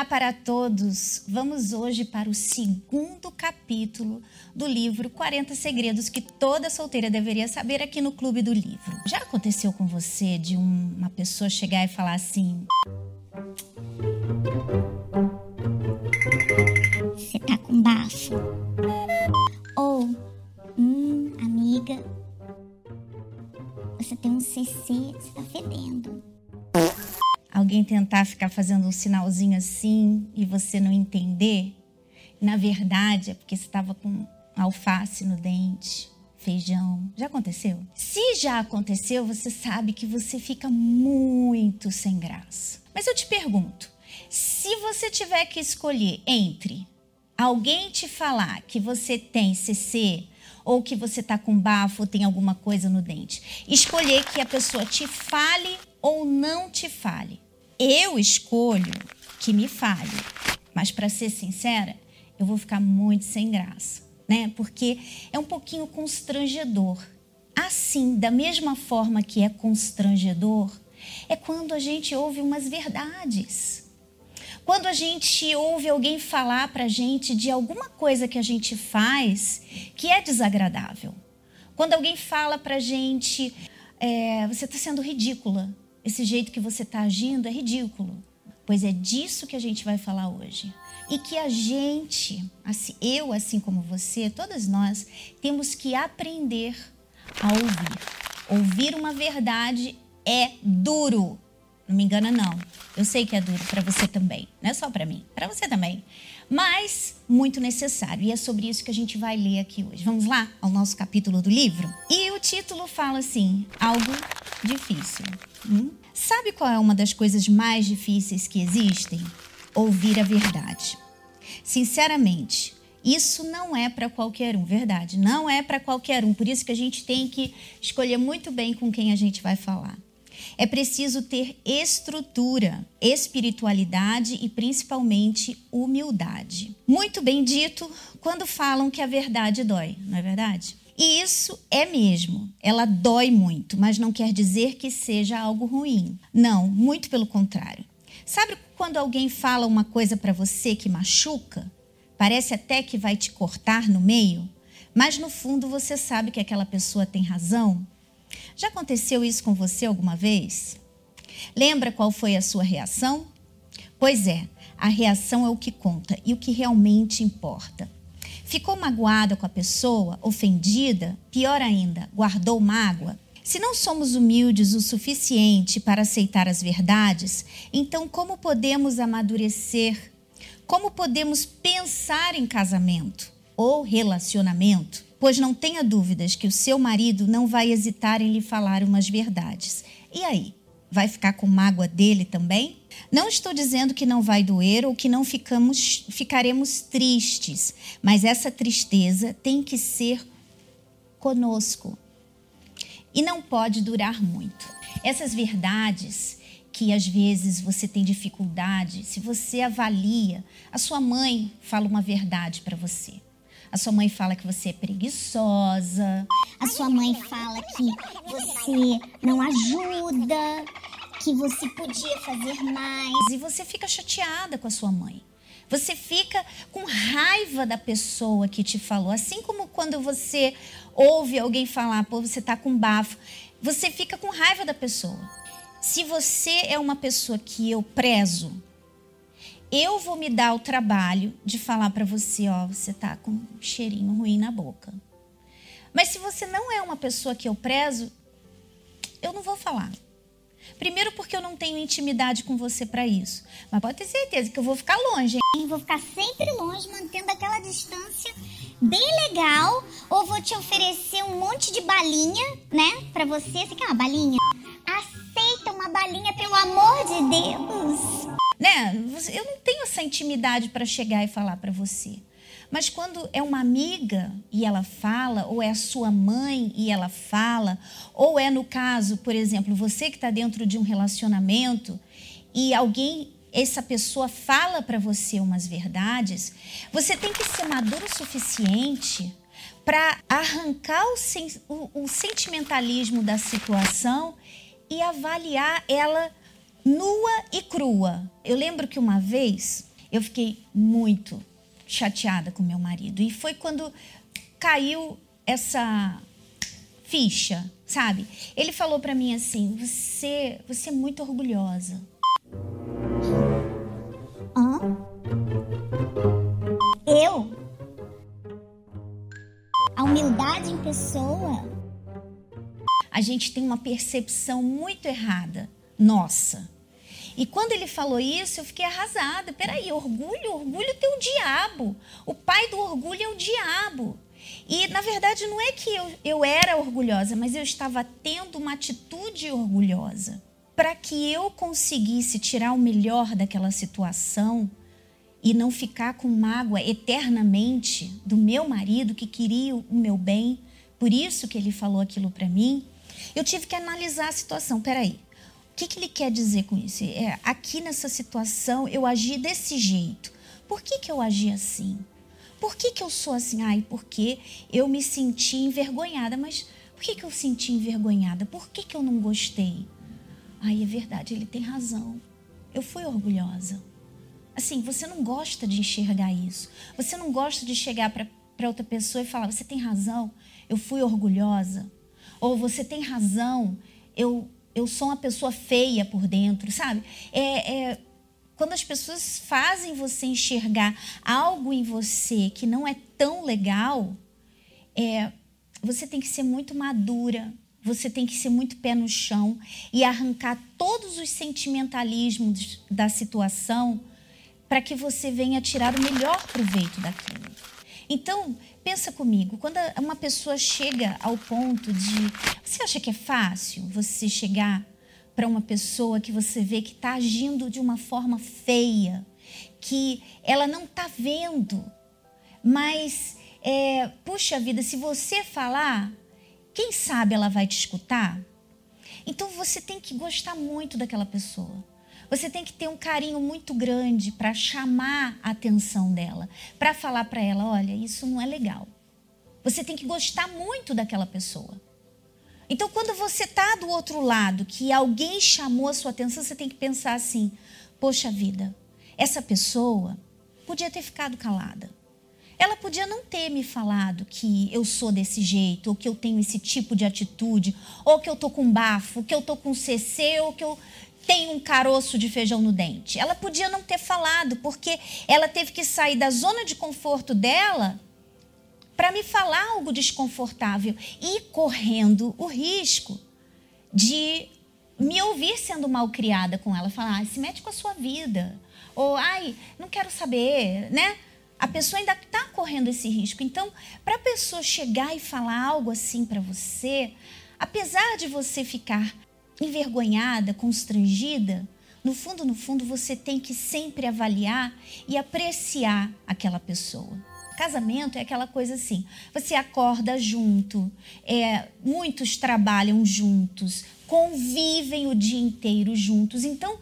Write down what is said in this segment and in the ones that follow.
Olá para todos! Vamos hoje para o segundo capítulo do livro 40 Segredos que toda solteira deveria saber aqui no Clube do Livro. Já aconteceu com você de uma pessoa chegar e falar assim: Você tá com bafo? Ou, hum, amiga, você tem um CC, você tá fedendo alguém tentar ficar fazendo um sinalzinho assim e você não entender, na verdade é porque você estava com alface no dente, feijão. Já aconteceu? Se já aconteceu, você sabe que você fica muito sem graça. Mas eu te pergunto, se você tiver que escolher entre alguém te falar que você tem CC ou que você tá com bafo ou tem alguma coisa no dente, escolher que a pessoa te fale ou não te fale. Eu escolho que me fale, mas para ser sincera, eu vou ficar muito sem graça, né? Porque é um pouquinho constrangedor. Assim, da mesma forma que é constrangedor, é quando a gente ouve umas verdades. Quando a gente ouve alguém falar para a gente de alguma coisa que a gente faz que é desagradável. Quando alguém fala para a gente, é, você está sendo ridícula, esse jeito que você está agindo é ridículo. Pois é disso que a gente vai falar hoje. E que a gente, assim, eu assim como você, todas nós, temos que aprender a ouvir. Ouvir uma verdade é duro. Não me engana, não. Eu sei que é duro para você também. Não é só para mim, para você também. Mas muito necessário. E é sobre isso que a gente vai ler aqui hoje. Vamos lá ao nosso capítulo do livro? E o título fala assim: algo difícil. Hum? Sabe qual é uma das coisas mais difíceis que existem? Ouvir a verdade. Sinceramente, isso não é para qualquer um, verdade? Não é para qualquer um. Por isso que a gente tem que escolher muito bem com quem a gente vai falar. É preciso ter estrutura, espiritualidade e principalmente humildade. Muito bem dito quando falam que a verdade dói, não é verdade? E isso é mesmo. Ela dói muito, mas não quer dizer que seja algo ruim. Não, muito pelo contrário. Sabe quando alguém fala uma coisa para você que machuca? Parece até que vai te cortar no meio, mas no fundo você sabe que aquela pessoa tem razão? Já aconteceu isso com você alguma vez? Lembra qual foi a sua reação? Pois é, a reação é o que conta e o que realmente importa. Ficou magoada com a pessoa, ofendida? Pior ainda, guardou mágoa? Se não somos humildes o suficiente para aceitar as verdades, então como podemos amadurecer? Como podemos pensar em casamento ou relacionamento? Pois não tenha dúvidas que o seu marido não vai hesitar em lhe falar umas verdades. E aí? Vai ficar com mágoa dele também? Não estou dizendo que não vai doer ou que não ficamos, ficaremos tristes, mas essa tristeza tem que ser conosco e não pode durar muito. Essas verdades que às vezes você tem dificuldade, se você avalia, a sua mãe fala uma verdade para você. A sua mãe fala que você é preguiçosa. A sua mãe fala que você não ajuda, que você podia fazer mais. E você fica chateada com a sua mãe. Você fica com raiva da pessoa que te falou. Assim como quando você ouve alguém falar, pô, você tá com bafo. Você fica com raiva da pessoa. Se você é uma pessoa que eu prezo, eu vou me dar o trabalho de falar para você, ó, você tá com um cheirinho ruim na boca. Mas se você não é uma pessoa que eu prezo, eu não vou falar. Primeiro porque eu não tenho intimidade com você para isso. Mas pode ter certeza que eu vou ficar longe, hein? Vou ficar sempre longe, mantendo aquela distância bem legal. Ou vou te oferecer um monte de balinha, né? Para você. Você quer uma balinha? Aceita uma balinha, pelo amor de Deus. Né? Eu não tenho essa intimidade para chegar e falar para você. Mas quando é uma amiga e ela fala, ou é a sua mãe e ela fala, ou é no caso, por exemplo, você que está dentro de um relacionamento e alguém, essa pessoa fala para você umas verdades, você tem que ser maduro o suficiente para arrancar o, sen o, o sentimentalismo da situação e avaliar ela nua e crua. Eu lembro que uma vez eu fiquei muito chateada com meu marido. E foi quando caiu essa ficha, sabe? Ele falou para mim assim: "Você, você é muito orgulhosa". Hã? Eu? A humildade em pessoa? A gente tem uma percepção muito errada nossa. E quando ele falou isso, eu fiquei arrasada. Peraí, orgulho? Orgulho tem o diabo. O pai do orgulho é o diabo. E, na verdade, não é que eu, eu era orgulhosa, mas eu estava tendo uma atitude orgulhosa. Para que eu conseguisse tirar o melhor daquela situação e não ficar com mágoa eternamente do meu marido que queria o meu bem, por isso que ele falou aquilo para mim, eu tive que analisar a situação. Peraí, que, que ele quer dizer com isso? É, aqui nessa situação eu agi desse jeito. Por que, que eu agi assim? Por que, que eu sou assim? Ai, porque eu me senti envergonhada. Mas por que, que eu senti envergonhada? Por que, que eu não gostei? Ai, é verdade, ele tem razão. Eu fui orgulhosa. Assim, você não gosta de enxergar isso. Você não gosta de chegar para outra pessoa e falar: você tem razão, eu fui orgulhosa. Ou você tem razão, eu, eu sou uma pessoa feia por dentro, sabe? É, é, quando as pessoas fazem você enxergar algo em você que não é tão legal, é, você tem que ser muito madura, você tem que ser muito pé no chão e arrancar todos os sentimentalismos da situação para que você venha tirar o melhor proveito daquilo. Então, pensa comigo, quando uma pessoa chega ao ponto de. Você acha que é fácil você chegar para uma pessoa que você vê que está agindo de uma forma feia, que ela não está vendo, mas, é, puxa vida, se você falar, quem sabe ela vai te escutar? Então você tem que gostar muito daquela pessoa. Você tem que ter um carinho muito grande para chamar a atenção dela, para falar para ela: olha, isso não é legal. Você tem que gostar muito daquela pessoa. Então, quando você está do outro lado, que alguém chamou a sua atenção, você tem que pensar assim: poxa vida, essa pessoa podia ter ficado calada. Ela podia não ter me falado que eu sou desse jeito, ou que eu tenho esse tipo de atitude, ou que eu tô com bafo, que eu tô com CC, ou que eu tenho um caroço de feijão no dente. Ela podia não ter falado, porque ela teve que sair da zona de conforto dela para me falar algo desconfortável e correndo o risco de me ouvir sendo mal criada com ela, falar, ah, se mete com a sua vida, ou ai, não quero saber, né? A pessoa ainda está correndo esse risco. Então, para a pessoa chegar e falar algo assim para você, apesar de você ficar envergonhada, constrangida, no fundo, no fundo, você tem que sempre avaliar e apreciar aquela pessoa. Casamento é aquela coisa assim: você acorda junto, é, muitos trabalham juntos, convivem o dia inteiro juntos. Então,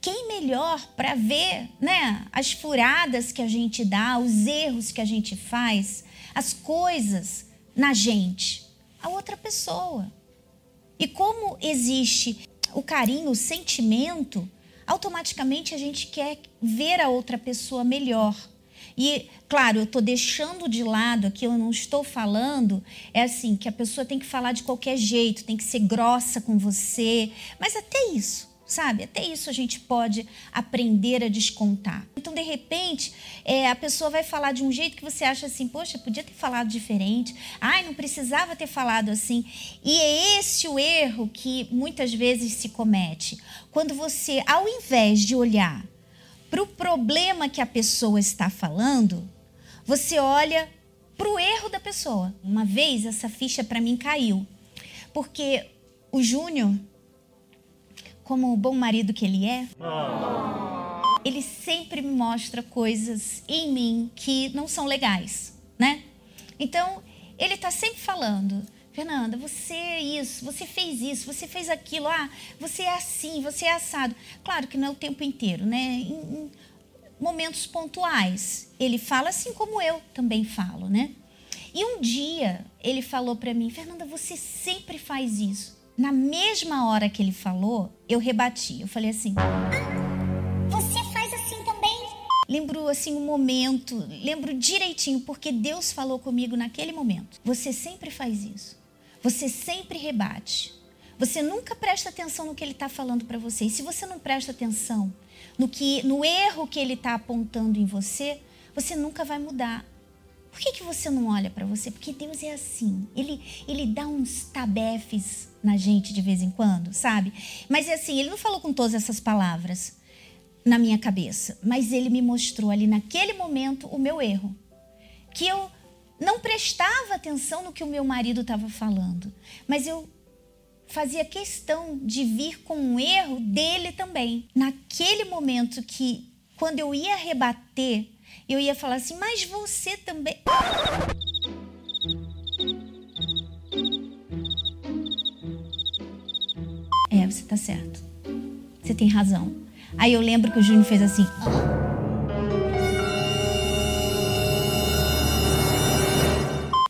quem melhor para ver né, as furadas que a gente dá, os erros que a gente faz, as coisas na gente? A outra pessoa. E como existe o carinho, o sentimento, automaticamente a gente quer ver a outra pessoa melhor. E, claro, eu estou deixando de lado aqui, eu não estou falando, é assim, que a pessoa tem que falar de qualquer jeito, tem que ser grossa com você, mas até isso sabe? Até isso a gente pode aprender a descontar. Então, de repente, é, a pessoa vai falar de um jeito que você acha assim, poxa, podia ter falado diferente, ai, não precisava ter falado assim. E é esse o erro que muitas vezes se comete. Quando você, ao invés de olhar para o problema que a pessoa está falando, você olha para o erro da pessoa. Uma vez essa ficha para mim caiu, porque o Júnior, como o bom marido que ele é, ele sempre me mostra coisas em mim que não são legais, né? Então, ele está sempre falando Fernanda, você é isso, você fez isso, você fez aquilo, ah, você é assim, você é assado. Claro que não é o tempo inteiro, né? Em, em momentos pontuais. Ele fala assim como eu também falo, né? E um dia ele falou para mim, Fernanda, você sempre faz isso. Na mesma hora que ele falou, eu rebati. Eu falei assim: ah, Você faz assim também? lembro assim o um momento, lembro direitinho porque Deus falou comigo naquele momento. Você sempre faz isso. Você sempre rebate. Você nunca presta atenção no que ele está falando para você. E se você não presta atenção no que, no erro que ele está apontando em você, você nunca vai mudar. Por que, que você não olha para você? Porque Deus é assim. Ele, ele dá uns tabefes na gente de vez em quando, sabe? Mas é assim, ele não falou com todas essas palavras na minha cabeça, mas ele me mostrou ali naquele momento o meu erro. Que eu não prestava atenção no que o meu marido estava falando, mas eu fazia questão de vir com um erro dele também. Naquele momento que, quando eu ia rebater, eu ia falar assim, mas você também. É, você tá certo. Você tem razão. Aí eu lembro que o Júnior fez assim.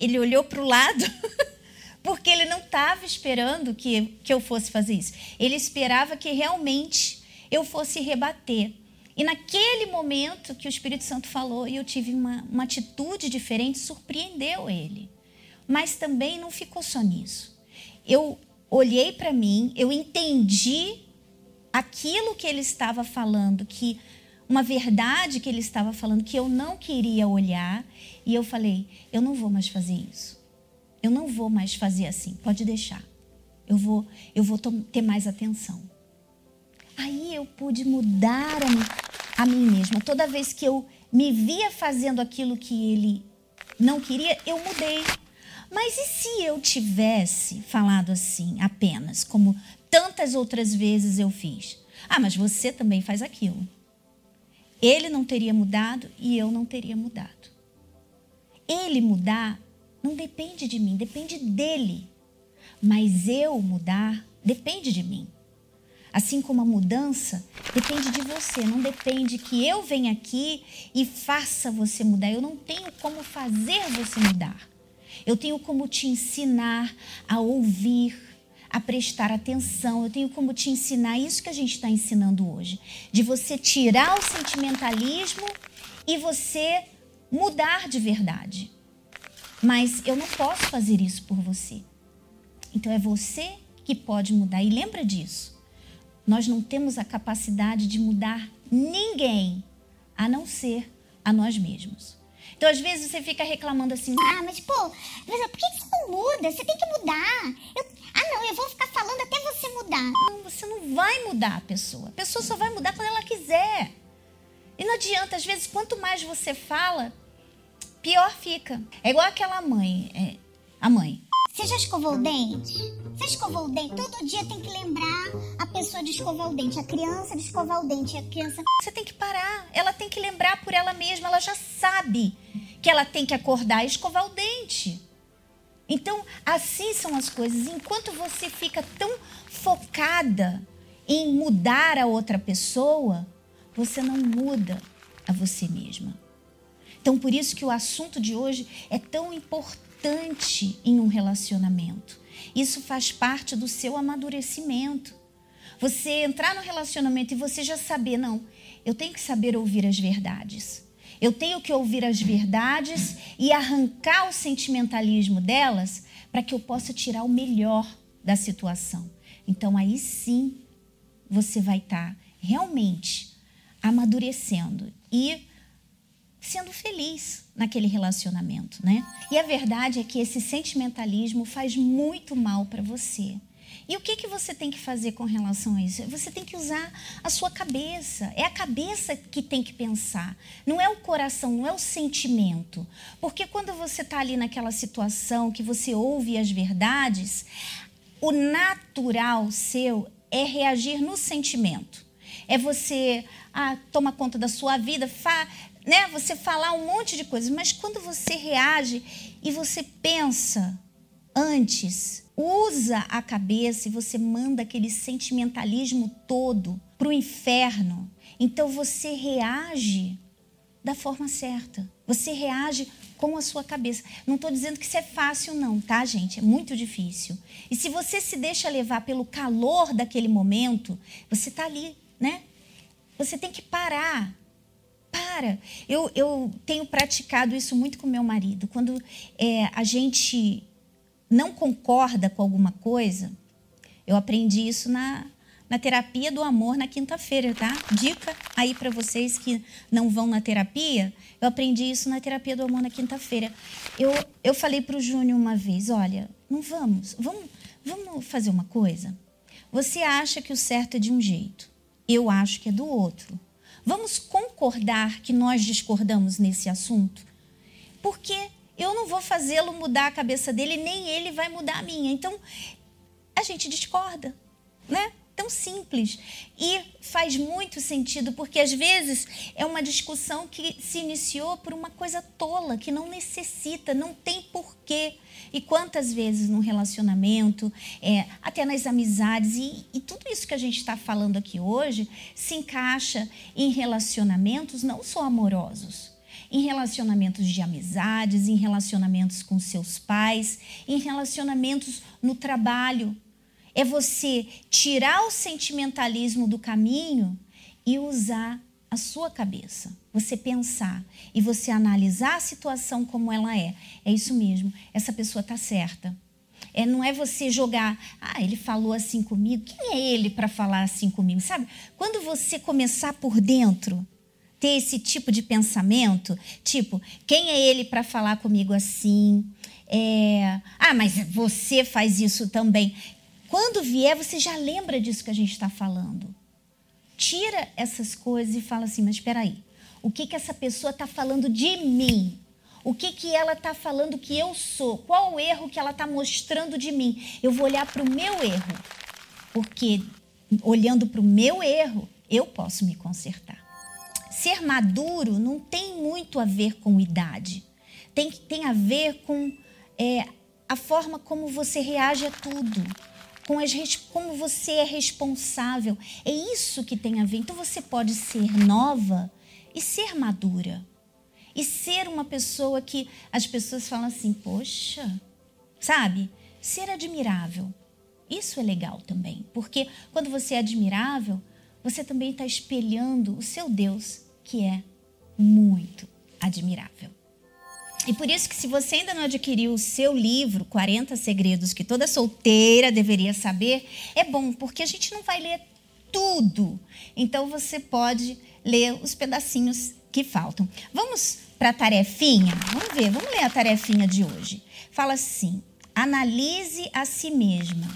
Ele olhou para o lado porque ele não estava esperando que, que eu fosse fazer isso. Ele esperava que realmente eu fosse rebater. E naquele momento que o Espírito Santo falou e eu tive uma, uma atitude diferente, surpreendeu ele. Mas também não ficou só nisso. Eu olhei para mim, eu entendi aquilo que ele estava falando, que uma verdade que ele estava falando que eu não queria olhar, e eu falei: eu não vou mais fazer isso. Eu não vou mais fazer assim. Pode deixar. Eu vou, eu vou ter mais atenção. Aí eu pude mudar a, a mim mesma. Toda vez que eu me via fazendo aquilo que ele não queria, eu mudei. Mas e se eu tivesse falado assim apenas, como tantas outras vezes eu fiz? Ah, mas você também faz aquilo. Ele não teria mudado e eu não teria mudado. Ele mudar não depende de mim, depende dele. Mas eu mudar depende de mim. Assim como a mudança depende de você, não depende que eu venha aqui e faça você mudar. Eu não tenho como fazer você mudar. Eu tenho como te ensinar a ouvir, a prestar atenção. Eu tenho como te ensinar isso que a gente está ensinando hoje, de você tirar o sentimentalismo e você mudar de verdade. Mas eu não posso fazer isso por você. Então é você que pode mudar. E lembra disso. Nós não temos a capacidade de mudar ninguém a não ser a nós mesmos. Então, às vezes, você fica reclamando assim: ah, mas pô, por que você não muda? Você tem que mudar. Eu, ah, não, eu vou ficar falando até você mudar. Não, você não vai mudar a pessoa. A pessoa só vai mudar quando ela quiser. E não adianta, às vezes, quanto mais você fala, pior fica. É igual aquela mãe, é, a mãe. Você já escovou o dente? Você escovou o dente? Todo dia tem que lembrar a pessoa de escovar o dente, a criança de escovar o dente, a criança. Você tem que parar. Ela tem que lembrar por ela mesma. Ela já sabe que ela tem que acordar e escovar o dente. Então, assim são as coisas. Enquanto você fica tão focada em mudar a outra pessoa, você não muda a você mesma. Então, por isso que o assunto de hoje é tão importante em um relacionamento. Isso faz parte do seu amadurecimento. Você entrar no relacionamento e você já saber, não, eu tenho que saber ouvir as verdades. Eu tenho que ouvir as verdades e arrancar o sentimentalismo delas para que eu possa tirar o melhor da situação. Então aí sim você vai estar tá realmente amadurecendo e sendo feliz naquele relacionamento, né? E a verdade é que esse sentimentalismo faz muito mal para você. E o que, que você tem que fazer com relação a isso? Você tem que usar a sua cabeça. É a cabeça que tem que pensar. Não é o coração, não é o sentimento. Porque quando você está ali naquela situação que você ouve as verdades, o natural seu é reagir no sentimento. É você ah, toma conta da sua vida, fa, né, você falar um monte de coisas, mas quando você reage e você pensa antes, usa a cabeça e você manda aquele sentimentalismo todo para o inferno, então você reage da forma certa. Você reage com a sua cabeça. Não estou dizendo que isso é fácil, não, tá, gente? É muito difícil. E se você se deixa levar pelo calor daquele momento, você está ali, né? Você tem que parar Para. Eu, eu tenho praticado isso muito com meu marido. Quando é, a gente não concorda com alguma coisa, eu aprendi isso na, na terapia do amor na quinta-feira, tá? Dica aí para vocês que não vão na terapia. Eu aprendi isso na terapia do amor na quinta-feira. Eu, eu falei para o Júnior uma vez: olha, não vamos, vamos, vamos fazer uma coisa. Você acha que o certo é de um jeito, eu acho que é do outro. Vamos concordar que nós discordamos nesse assunto? Porque eu não vou fazê-lo mudar a cabeça dele, nem ele vai mudar a minha. Então, a gente discorda, né? Tão simples e faz muito sentido, porque às vezes é uma discussão que se iniciou por uma coisa tola, que não necessita, não tem porquê. E quantas vezes no relacionamento, é, até nas amizades, e, e tudo isso que a gente está falando aqui hoje se encaixa em relacionamentos não só amorosos, em relacionamentos de amizades, em relacionamentos com seus pais, em relacionamentos no trabalho é você tirar o sentimentalismo do caminho e usar a sua cabeça. Você pensar e você analisar a situação como ela é. É isso mesmo, essa pessoa está certa. É, não é você jogar, ah, ele falou assim comigo. Quem é ele para falar assim comigo? Sabe? Quando você começar por dentro, ter esse tipo de pensamento, tipo, quem é ele para falar comigo assim? É, ah, mas você faz isso também. Quando vier, você já lembra disso que a gente está falando. Tira essas coisas e fala assim: mas espera aí, o que, que essa pessoa está falando de mim? O que, que ela está falando que eu sou? Qual o erro que ela está mostrando de mim? Eu vou olhar para o meu erro, porque olhando para o meu erro, eu posso me consertar. Ser maduro não tem muito a ver com idade, tem, tem a ver com é, a forma como você reage a tudo com as, como você é responsável. É isso que tem a ver. Então você pode ser nova e ser madura. E ser uma pessoa que as pessoas falam assim, poxa, sabe? Ser admirável. Isso é legal também, porque quando você é admirável, você também está espelhando o seu Deus, que é muito admirável. E por isso que se você ainda não adquiriu o seu livro, 40 Segredos que toda solteira deveria saber, é bom, porque a gente não vai ler tudo. Então você pode ler os pedacinhos que faltam. Vamos para a tarefinha? Vamos ver, vamos ler a tarefinha de hoje. Fala assim: analise a si mesma.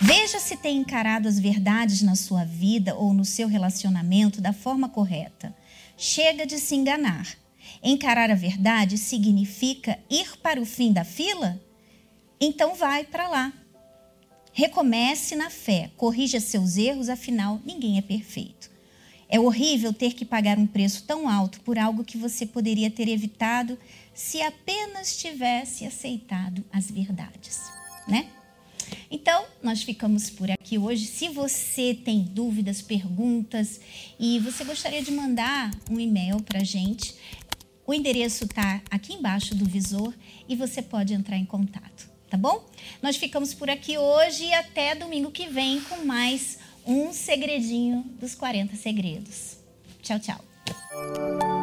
Veja se tem encarado as verdades na sua vida ou no seu relacionamento da forma correta. Chega de se enganar. Encarar a verdade significa ir para o fim da fila? Então vai para lá. Recomece na fé, corrija seus erros, afinal, ninguém é perfeito. É horrível ter que pagar um preço tão alto por algo que você poderia ter evitado se apenas tivesse aceitado as verdades, né? Então, nós ficamos por aqui hoje. Se você tem dúvidas, perguntas e você gostaria de mandar um e-mail para a gente, o endereço está aqui embaixo do visor e você pode entrar em contato, tá bom? Nós ficamos por aqui hoje e até domingo que vem com mais um segredinho dos 40 segredos. Tchau, tchau.